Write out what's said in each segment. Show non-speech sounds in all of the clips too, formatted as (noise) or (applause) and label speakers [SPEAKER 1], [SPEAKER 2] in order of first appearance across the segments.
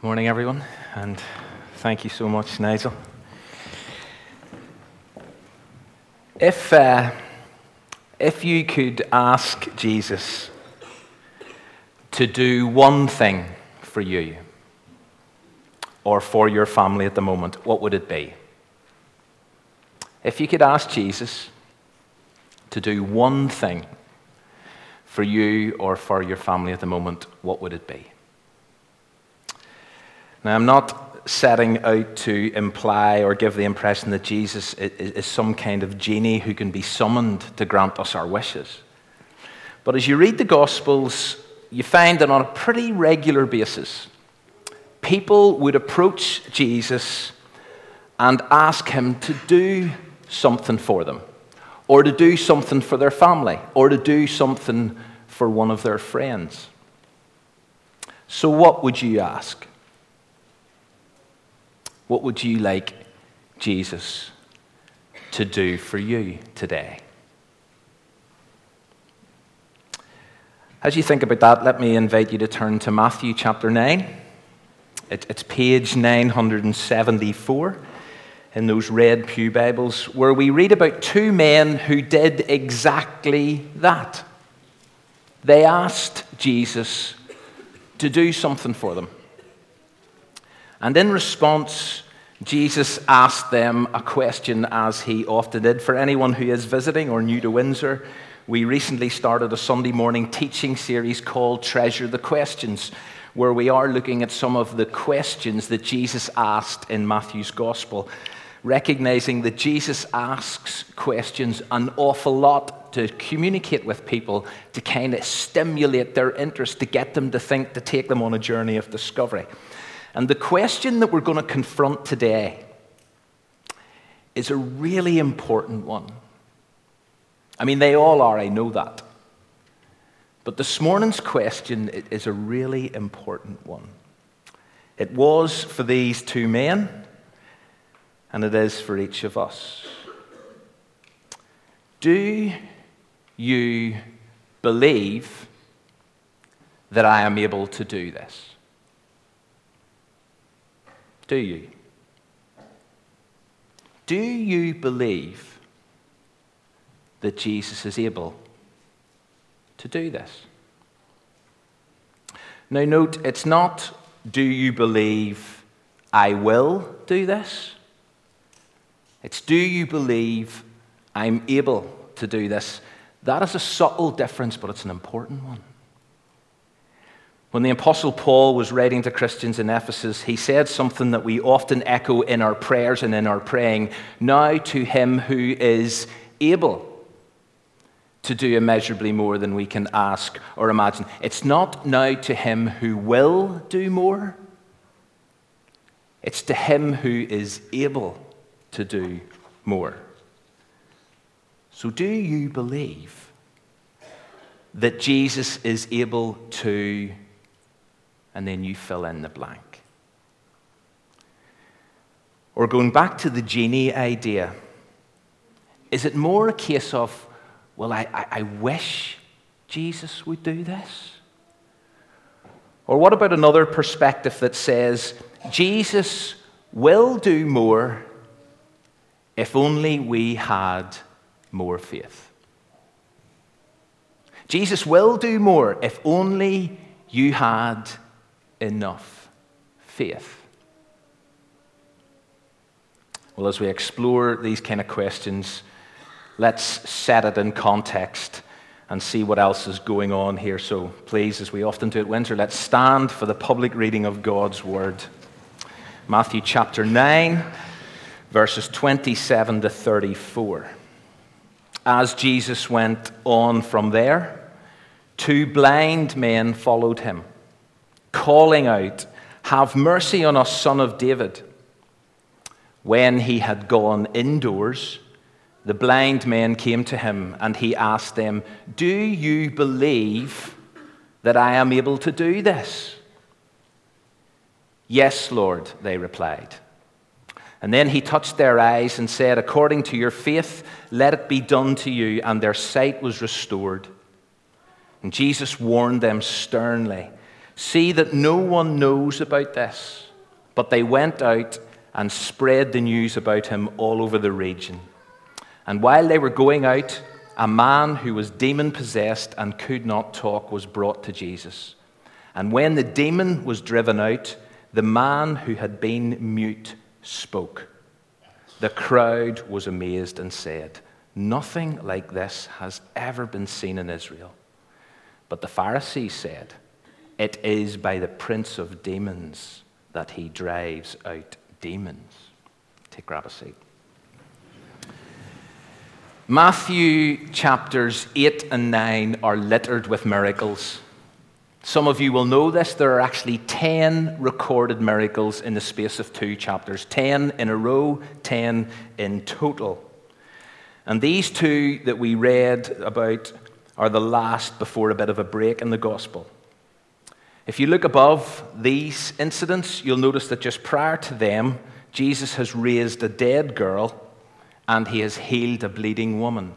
[SPEAKER 1] Morning, everyone, and thank you so much, Nigel. If, uh, if you could ask Jesus to do one thing for you or for your family at the moment, what would it be? If you could ask Jesus to do one thing for you or for your family at the moment, what would it be? Now, I'm not setting out to imply or give the impression that Jesus is some kind of genie who can be summoned to grant us our wishes. But as you read the Gospels, you find that on a pretty regular basis, people would approach Jesus and ask him to do something for them, or to do something for their family, or to do something for one of their friends. So, what would you ask? What would you like Jesus to do for you today? As you think about that, let me invite you to turn to Matthew chapter 9. It's page 974 in those red Pew Bibles, where we read about two men who did exactly that. They asked Jesus to do something for them. And in response, Jesus asked them a question, as he often did. For anyone who is visiting or new to Windsor, we recently started a Sunday morning teaching series called Treasure the Questions, where we are looking at some of the questions that Jesus asked in Matthew's Gospel, recognizing that Jesus asks questions an awful lot to communicate with people, to kind of stimulate their interest, to get them to think, to take them on a journey of discovery. And the question that we're going to confront today is a really important one. I mean, they all are, I know that. But this morning's question is a really important one. It was for these two men, and it is for each of us. Do you believe that I am able to do this? Do you? Do you believe that Jesus is able to do this? Now, note, it's not, do you believe I will do this? It's, do you believe I'm able to do this? That is a subtle difference, but it's an important one. When the Apostle Paul was writing to Christians in Ephesus, he said something that we often echo in our prayers and in our praying now to him who is able to do immeasurably more than we can ask or imagine. It's not now to him who will do more, it's to him who is able to do more. So, do you believe that Jesus is able to? And then you fill in the blank. Or going back to the genie idea, is it more a case of, well, I, I, I wish Jesus would do this? Or what about another perspective that says, Jesus will do more if only we had more faith? Jesus will do more if only you had enough faith? Well, as we explore these kind of questions, let's set it in context and see what else is going on here. So, please, as we often do at Windsor, let's stand for the public reading of God's Word. Matthew chapter 9, verses 27 to 34. As Jesus went on from there, two blind men followed him calling out, Have mercy on us, son of David. When he had gone indoors, the blind men came to him, and he asked them, Do you believe that I am able to do this? Yes, Lord, they replied. And then he touched their eyes and said, According to your faith, let it be done to you. And their sight was restored. And Jesus warned them sternly See that no one knows about this. But they went out and spread the news about him all over the region. And while they were going out, a man who was demon possessed and could not talk was brought to Jesus. And when the demon was driven out, the man who had been mute spoke. The crowd was amazed and said, Nothing like this has ever been seen in Israel. But the Pharisees said, It is by the prince of demons that he drives out demons. Take grab a seat. Matthew chapters 8 and 9 are littered with miracles. Some of you will know this. There are actually 10 recorded miracles in the space of two chapters 10 in a row, 10 in total. And these two that we read about are the last before a bit of a break in the gospel. If you look above these incidents, you'll notice that just prior to them, Jesus has raised a dead girl and he has healed a bleeding woman.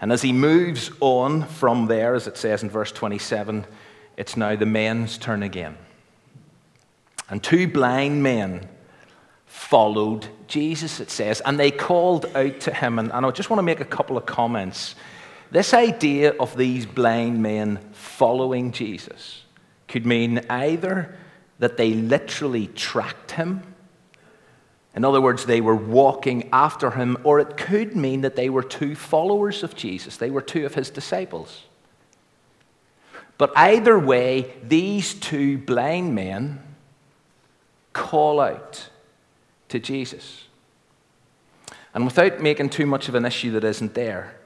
[SPEAKER 1] And as he moves on from there, as it says in verse 27, it's now the men's turn again. And two blind men followed Jesus, it says, and they called out to him. And, I just want to make a couple of comments. This idea of these blind men following Jesus could mean either that they literally tracked him. In other words, they were walking after him, or it could mean that they were two followers of Jesus. They were two of his disciples. But either way, these two blind men call out to Jesus. And without making too much of an issue that isn't there,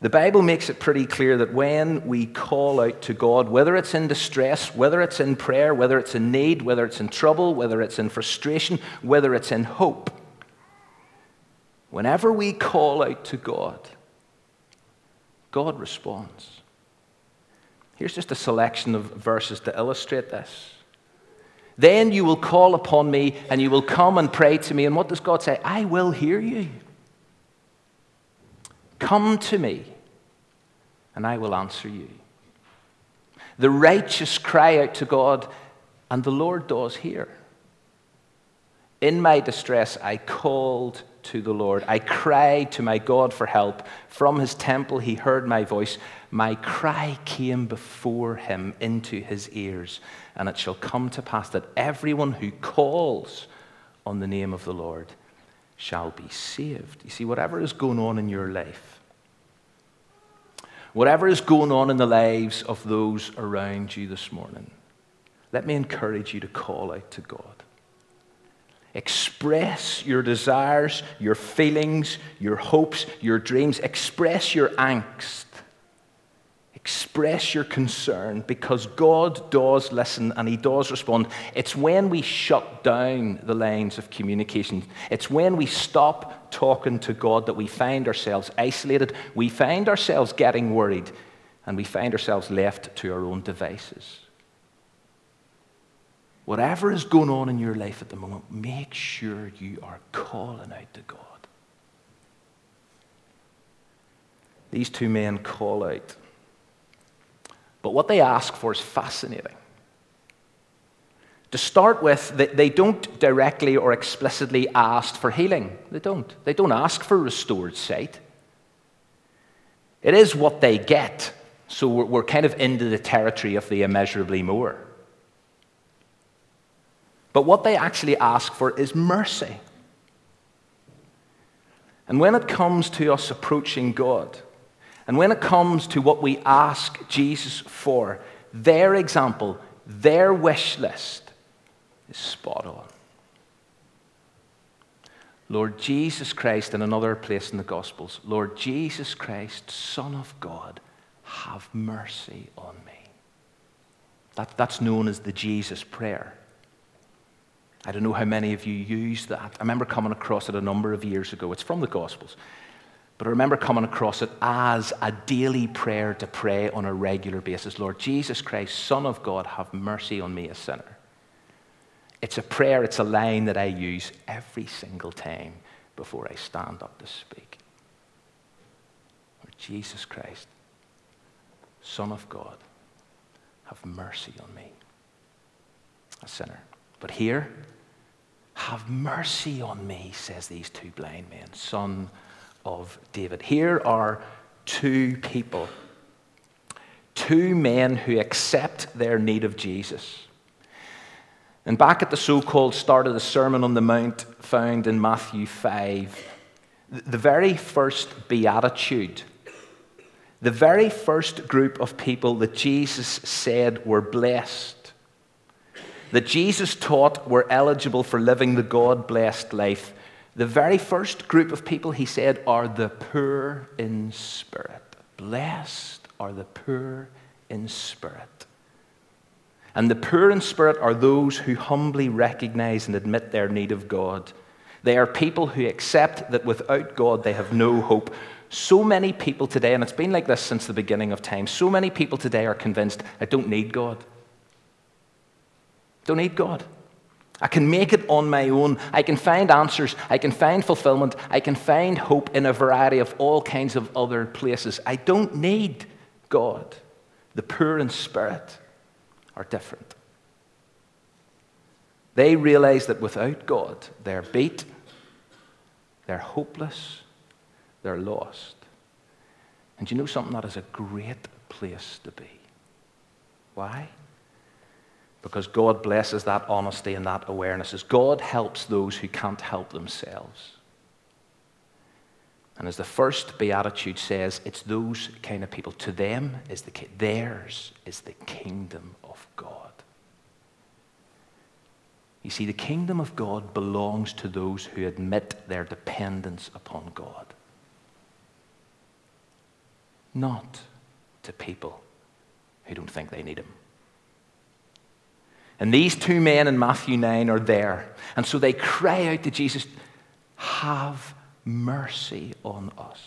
[SPEAKER 1] the Bible makes it pretty clear that when we call out to God, whether it's in distress, whether it's in prayer, whether it's in need, whether it's in trouble, whether it's in frustration, whether it's in hope, whenever we call out to God, God responds. Here's just a selection of verses to illustrate this. Then you will call upon me and you will come and pray to me. And what does God say? I will hear you. Come to me and I will answer you. The righteous cry out to God, and the Lord does hear. In my distress, I called to the Lord. I cried to my God for help. From his temple, he heard my voice. My cry came before him into his ears. And it shall come to pass that everyone who calls on the name of the Lord shall be saved. You see, whatever is going on in your life, whatever is going on in the lives of those around you this morning, let me encourage you to call out to God. Express your desires, your feelings, your hopes, your dreams. Express your angst. Express your concern because God does listen and He does respond. It's when we shut down the lines of communication, it's when we stop talking to God that we find ourselves isolated, we find ourselves getting worried, and we find ourselves left to our own devices. Whatever is going on in your life at the moment, make sure you are calling out to God. These two men call out. But what they ask for is fascinating. To start with, they don't directly or explicitly ask for healing. They don't. They don't ask for restored sight. It is what they get. So we're kind of into the territory of the immeasurably more. But what they actually ask for is mercy. And when it comes to us approaching God, and when it comes to what we ask Jesus for, their example, their wish list is spot on. Lord Jesus Christ, in another place in the Gospels, Lord Jesus Christ, Son of God, have mercy on me. That, that's known as the Jesus prayer. I don't know how many of you use that. I remember coming across it a number of years ago. It's from the Gospels. But I remember coming across it as a daily prayer to pray on a regular basis Lord Jesus Christ, Son of God, have mercy on me, a sinner. It's a prayer, it's a line that I use every single time before I stand up to speak. Lord Jesus Christ, Son of God, have mercy on me, a sinner. But here, have mercy on me, says these two blind men, son of David. Here are two people, two men who accept their need of Jesus. And back at the so called start of the Sermon on the Mount, found in Matthew 5, the very first beatitude, the very first group of people that Jesus said were blessed that Jesus taught were eligible for living the God blessed life, the very first group of people he said are the poor in spirit. Blessed are the poor in spirit. And the poor in spirit are those who humbly recognize and admit their need of God. They are people who accept that without God they have no hope. So many people today, and it's been like this since the beginning of time, so many people today are convinced, I don't need God. Don't need God. I can make it on my own. I can find answers. I can find fulfillment. I can find hope in a variety of all kinds of other places. I don't need God. The poor in spirit are different. They realize that without God, they're beat, they're hopeless, they're lost. And you know something? That is a great place to be. Why? Because God blesses that honesty and that awareness as God helps those who can't help themselves. And as the first beatitude says, it's those kind of people. To them is the theirs is the kingdom of God. You see, the kingdom of God belongs to those who admit their dependence upon God, not to people who don't think they need Him. And these two men in Matthew 9 are there. And so they cry out to Jesus, Have mercy on us.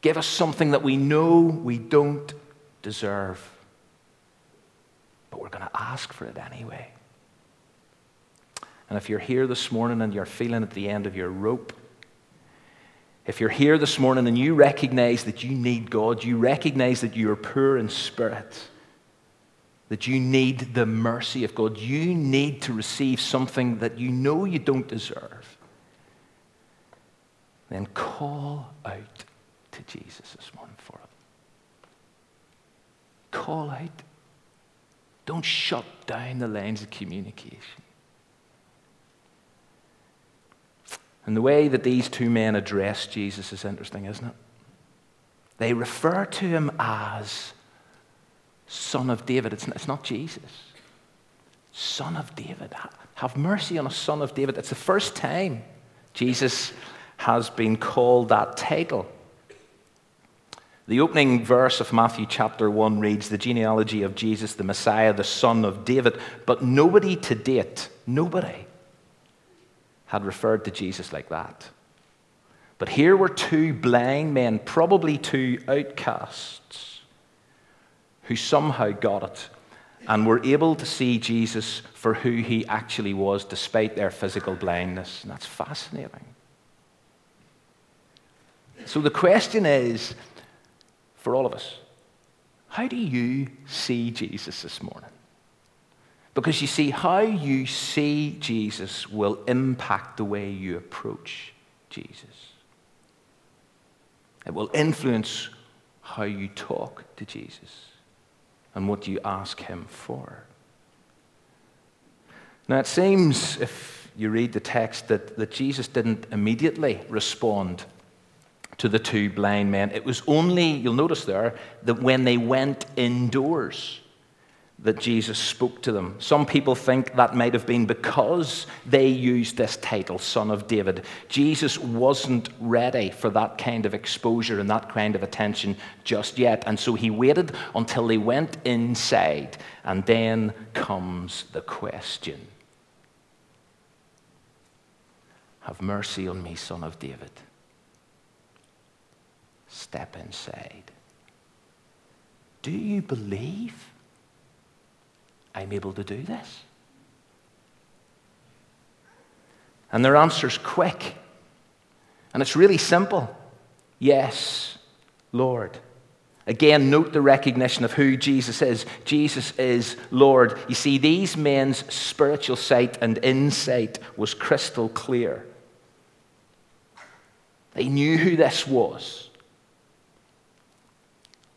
[SPEAKER 1] Give us something that we know we don't deserve. But we're going to ask for it anyway. And if you're here this morning and you're feeling at the end of your rope, if you're here this morning and you recognize that you need God, you recognize that you're poor in spirit, that you need the mercy of God. You need to receive something that you know you don't deserve. Then call out to Jesus this morning for it. Call out. Don't shut down the lines of communication. And the way that these two men address Jesus is interesting, isn't it? They refer to him as Son of David. It's, it's not Jesus. Son of David. Have mercy on a son of David. It's the first time Jesus has been called that title. The opening verse of Matthew chapter 1 reads The genealogy of Jesus, the Messiah, the son of David. But nobody to date, nobody, had referred to Jesus like that. But here were two blind men, probably two outcasts who somehow got it and were able to see Jesus for who he actually was despite their physical blindness. And that's fascinating. So the question is for all of us how do you see Jesus this morning? Because you see, how you see Jesus will impact the way you approach Jesus. It will influence how you talk to Jesus and what do you ask Him for. Now, it seems, if you read the text, that, that Jesus didn't immediately respond to the two blind men. It was only, you'll notice there, that when they went indoors, that Jesus spoke to them. Some people think that might have been because they used this title, Son of David. Jesus wasn't ready for that kind of exposure and that kind of attention just yet. And so he waited until they went inside. And then comes the question Have mercy on me, Son of David. Step inside. Do you believe? I'm able to do this? And their answer's quick. And it's really simple Yes, Lord, Again, note the recognition of who Jesus is. Jesus is Lord. You see, these men's spiritual sight and insight was crystal clear. They knew who this was.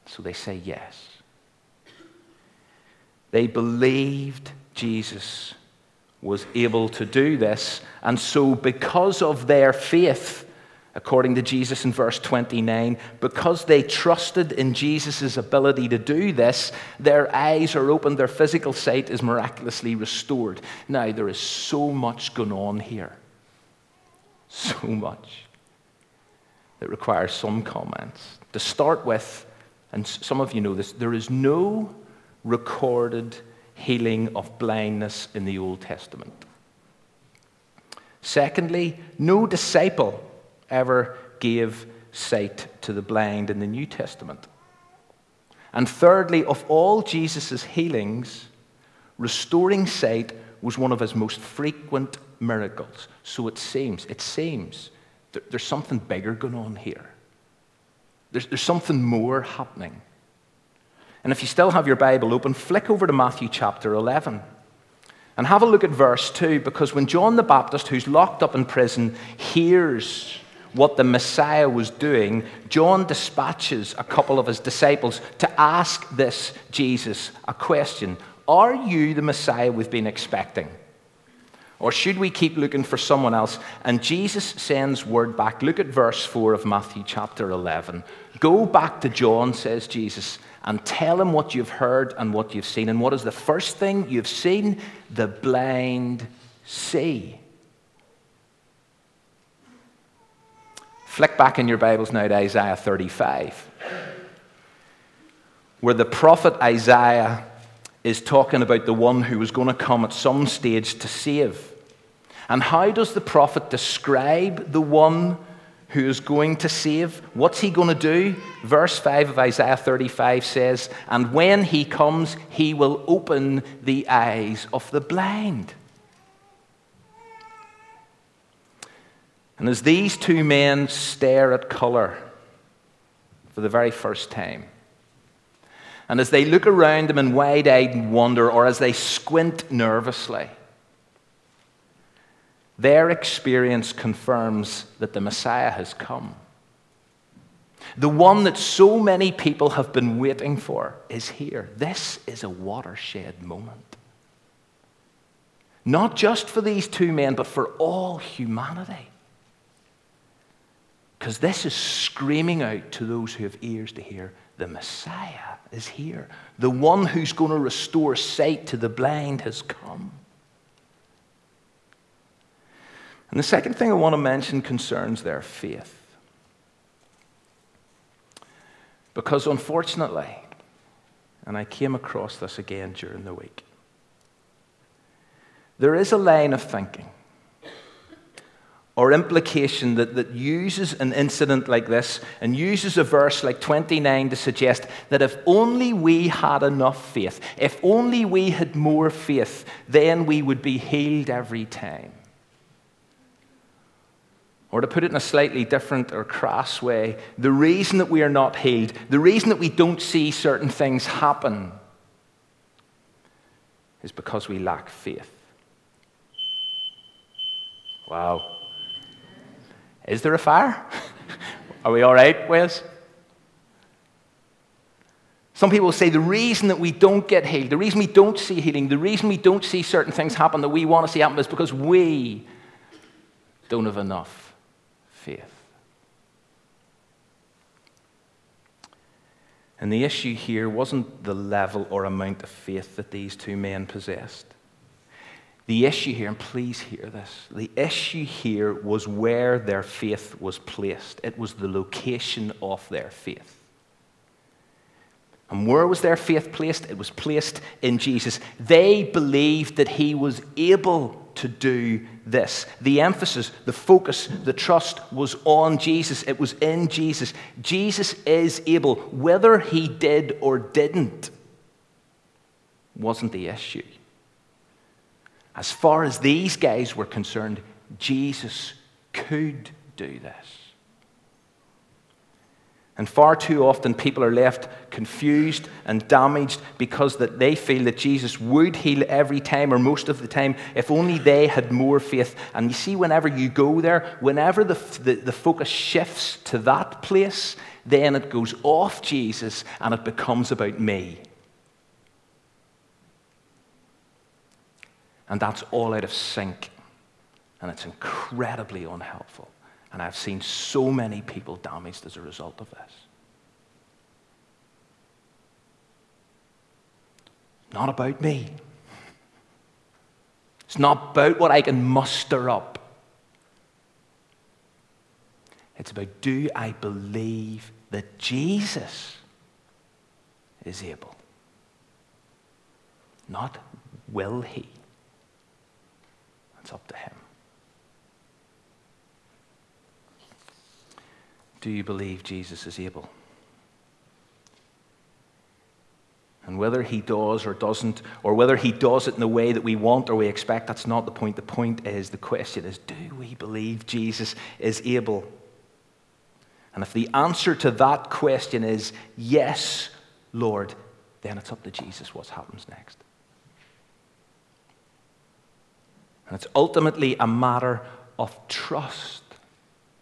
[SPEAKER 1] So they say yes. They believed Jesus was able to do this. And so, because of their faith, according to Jesus in verse 29, because they trusted in Jesus' ability to do this, their eyes are opened, their physical sight is miraculously restored. Now, there is so much going on here. So much. That requires some comments. To start with, and some of you know this, there is no recorded healing of blindness in the Old Testament. Secondly, no disciple ever gave sight to the blind in the New Testament. And thirdly, of all Jesus' healings, restoring sight was one of his most frequent miracles. So it seems, it seems, there's something bigger going on here. There's, there's something more happening. And if you still have your Bible open, flick over to Matthew chapter 11. And have a look at verse 2, because when John the Baptist, who's locked up in prison, hears what the Messiah was doing, John dispatches a couple of his disciples to ask this Jesus a question Are you the Messiah we've been expecting? Or should we keep looking for someone else? And Jesus sends word back. Look at verse 4 of Matthew chapter 11. Go back to John, says Jesus, and tell him what you've heard and what you've seen. And what is the first thing you've seen? The blind see. Flick back in your Bibles now to Isaiah 35, where the prophet Isaiah is talking about the one who was going to come at some stage to save. And how does the prophet describe the one who is going to save. What's he going to do? Verse 5 of Isaiah 35 says, And when he comes, he will open the eyes of the blind. And as these two men stare at color for the very first time, and as they look around them in wide eyed wonder, or as they squint nervously, their experience confirms that the Messiah has come. The one that so many people have been waiting for is here. This is a watershed moment. Not just for these two men, but for all humanity. Because this is screaming out to those who have ears to hear the Messiah is here. The one who's going to restore sight to the blind has come. And the second thing I want to mention concerns their faith. Because unfortunately, and I came across this again during the week, there is a line of thinking or implication that, that uses an incident like this and uses a verse like 29 to suggest that if only we had enough faith, if only we had more faith, then we would be healed every time. Or to put it in a slightly different or crass way, the reason that we are not healed, the reason that we don't see certain things happen, is because we lack faith. Wow. Is there a fire? (laughs) Are we all right, Wes? Some people say the reason that we don't get healed, the reason we don't see healing, the reason we don't see certain things happen that we want to see happen is because we don't have enough faith. And the issue here wasn't the level or amount of faith that these two men possessed. The issue here, and please hear this, the issue here was where their faith was placed. It was the location of their faith. And where was their faith placed? It was placed in Jesus. They believed that he was able to do this. The emphasis, the focus, the trust was on Jesus. It was in Jesus. Jesus is able, whether he did or didn't, wasn't the issue. As far as these guys were concerned, Jesus could do this. And far too often, people are left confused and damaged because that they feel that Jesus would heal every time or most of the time if only they had more faith. And you see, whenever you go there, whenever the, the, the focus shifts to that place, then it goes off Jesus and it becomes about me. And that's all out of sync. And it's incredibly unhelpful. And I've seen so many people damaged as a result of this. Not about me. It's not about what I can muster up. It's about do I believe that Jesus is able? Not will he. It's up to him. Do you believe Jesus is able? And whether he does or doesn't, or whether he does it in the way that we want or we expect, that's not the point. The point is the question is do we believe Jesus is able? And if the answer to that question is yes, Lord, then it's up to Jesus what happens next. And it's ultimately a matter of trust.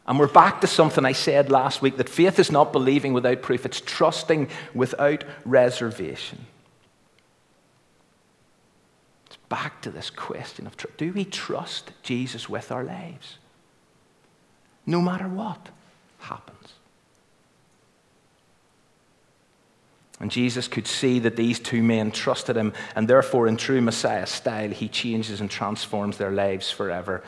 [SPEAKER 1] And we're back to something I said last week that faith is not believing without proof, it's trusting without reservation. It's back to this question of do we trust Jesus with our lives? No matter what happens. And Jesus could see that these two men trusted him, and therefore, in true Messiah style, he changes and transforms their lives forever.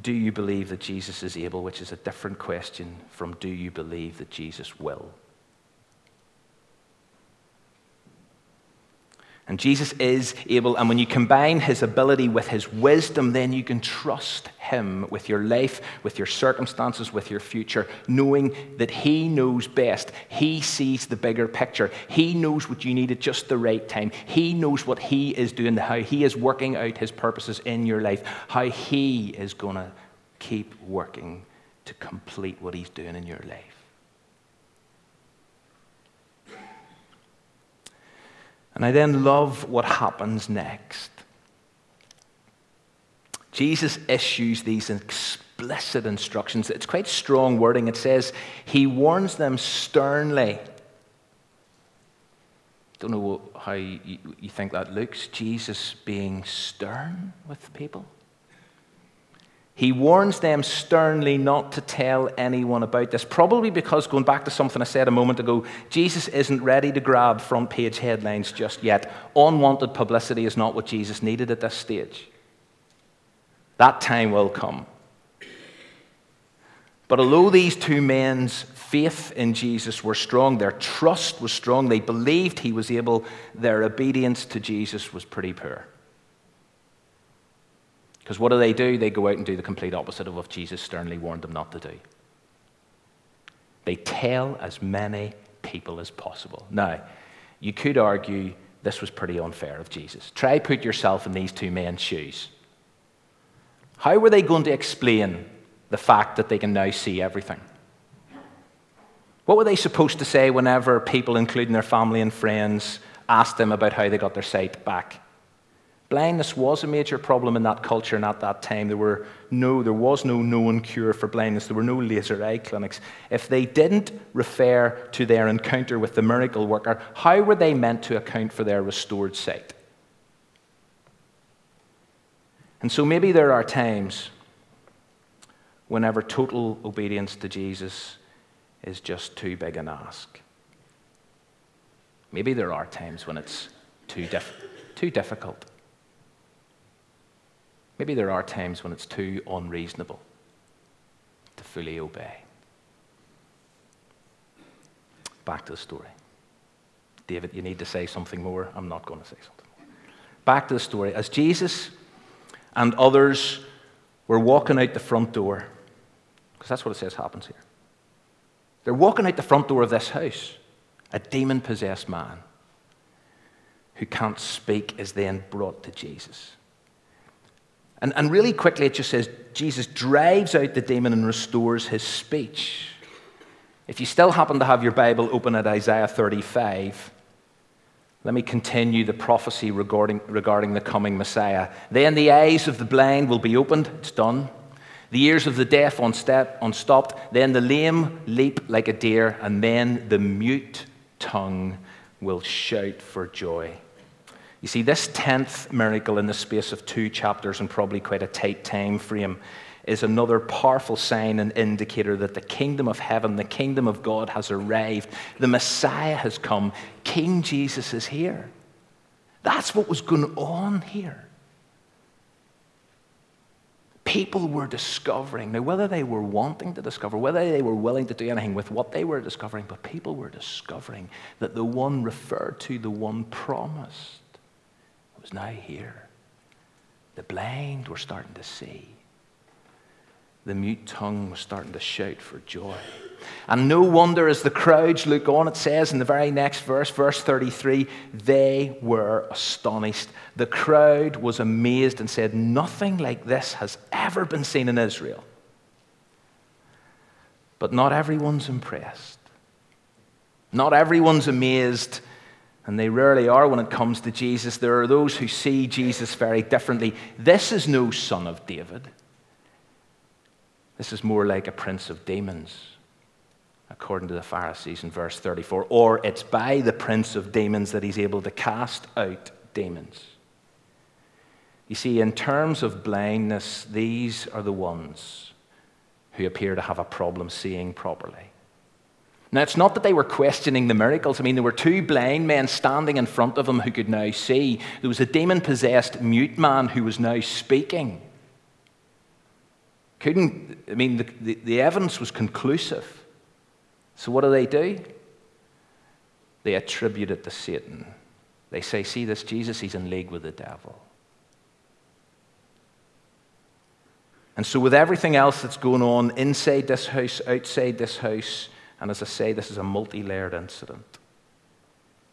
[SPEAKER 1] Do you believe that Jesus is able? Which is a different question from do you believe that Jesus will? And Jesus is able, and when you combine his ability with his wisdom, then you can trust him with your life, with your circumstances, with your future, knowing that he knows best. He sees the bigger picture. He knows what you need at just the right time. He knows what he is doing, how he is working out his purposes in your life, how he is going to keep working to complete what he's doing in your life. And I then love what happens next. Jesus issues these explicit instructions. It's quite strong wording. It says, He warns them sternly. I don't know how you think that looks. Jesus being stern with people. He warns them sternly not to tell anyone about this, probably because, going back to something I said a moment ago, Jesus isn't ready to grab front page headlines just yet. Unwanted publicity is not what Jesus needed at this stage. That time will come. But although these two men's faith in Jesus were strong, their trust was strong, they believed he was able, their obedience to Jesus was pretty poor. Because what do they do? They go out and do the complete opposite of what Jesus sternly warned them not to do. They tell as many people as possible. Now, you could argue this was pretty unfair of Jesus. Try put yourself in these two men's shoes. How were they going to explain the fact that they can now see everything? What were they supposed to say whenever people, including their family and friends, asked them about how they got their sight back? Blindness was a major problem in that culture and at that time. There, were no, there was no known cure for blindness. There were no laser eye clinics. If they didn't refer to their encounter with the miracle worker, how were they meant to account for their restored sight? And so maybe there are times whenever total obedience to Jesus is just too big an ask. Maybe there are times when it's too, too difficult. Maybe there are times when it's too unreasonable to fully obey. Back to the story. David, you need to say something more. I'm not going to say something more. Back to the story. As Jesus and others were walking out the front door, because that's what it says happens here. They're walking out the front door of this house. A demon possessed man who can't speak is then brought to Jesus. And, and really quickly, it just says Jesus drives out the demon and restores his speech. If you still happen to have your Bible open at Isaiah 35, let me continue the prophecy regarding, regarding the coming Messiah. Then the eyes of the blind will be opened. It's done. The ears of the deaf unstopped. Then the lame leap like a deer. And then the mute tongue will shout for joy. You see, this 10th miracle in the space of two chapters and probably quite a tight time frame is another powerful sign and indicator that the kingdom of heaven, the kingdom of God has arrived. The Messiah has come. King Jesus is here. That's what was going on here. People were discovering, now, whether they were wanting to discover, whether they were willing to do anything with what they were discovering, but people were discovering that the one referred to, the one promised, was now here. The blind were starting to see the mute tongue was starting to shout for joy. And no wonder as the crowds look on, it says in the very next verse, verse 33, they were astonished. The crowd was amazed and said, Nothing like this has ever been seen in Israel. But not everyone's impressed. Not everyone's amazed, and they rarely are when it comes to Jesus. There are those who see Jesus very differently. This is no son of David. This is more like a prince of demons, according to the Pharisees in verse 34. Or it's by the prince of demons that he's able to cast out demons. You see, in terms of blindness, these are the ones who appear to have a problem seeing properly. Now, it's not that they were questioning the miracles. I mean, there were two blind men standing in front of them who could now see. There was a demon possessed mute man who was now speaking. Couldn't, I mean, the, the, the evidence was conclusive. So what do they do? They attribute it to Satan. They say, see this Jesus, he's in league with the devil. And so, with everything else that's going on inside this house, outside this house, and as I say, this is a multi layered incident,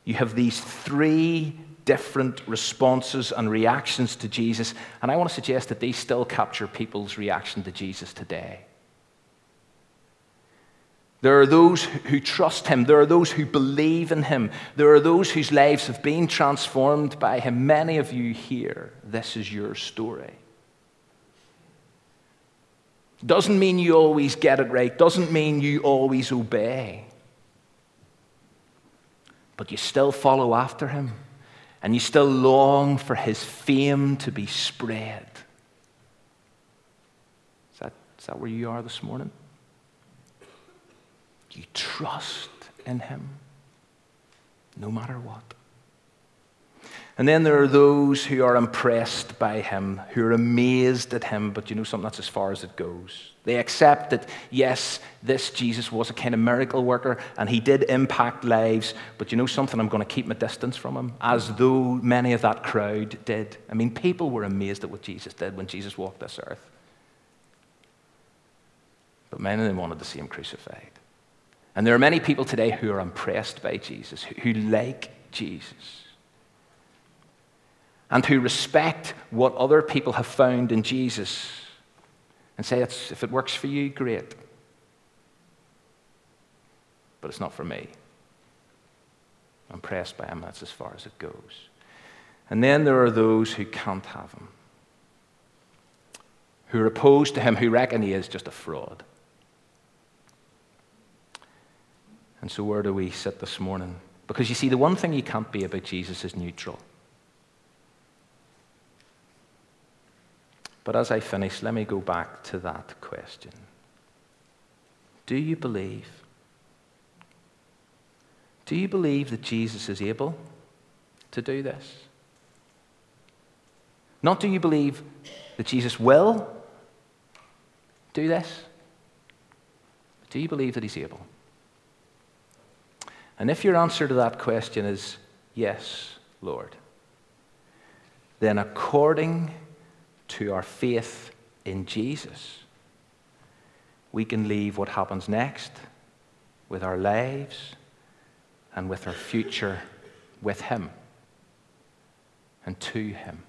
[SPEAKER 1] you have these three different responses and reactions to Jesus. And I want to suggest that these still capture people's reaction to Jesus today. There are those who trust him. There are those who believe in him. There are those whose lives have been transformed by him. Many of you here, this is your story. Doesn't mean you always get it right, doesn't mean you always obey. But you still follow after him and you still long for his fame to be spread. Is that, is that where you are this morning? You trust in him no matter what. And then there are those who are impressed by him, who are amazed at him, but you know something, that's as far as it goes. They accept that, yes, this Jesus was a kind of miracle worker and he did impact lives, but you know something, I'm going to keep my distance from him, as though many of that crowd did. I mean, people were amazed at what Jesus did when Jesus walked this earth. But many of them wanted to see him crucified. And there are many people today who are impressed by Jesus, who like Jesus and who respect what other people have found in Jesus and say, if it works for you, great. But it's not for me. I'm pressed by him, that's as far as it goes. And then there are those who can't have him, who are opposed to him, who reckon he is just a fraud. And so, where do we sit this morning? Because you see, the one thing you can't be about Jesus is neutral. But as I finish, let me go back to that question Do you believe? Do you believe that Jesus is able to do this? Not do you believe that Jesus will do this? Do you believe that he's able? And if your answer to that question is yes, Lord, then according to our faith in Jesus, we can leave what happens next with our lives and with our future with Him and to Him.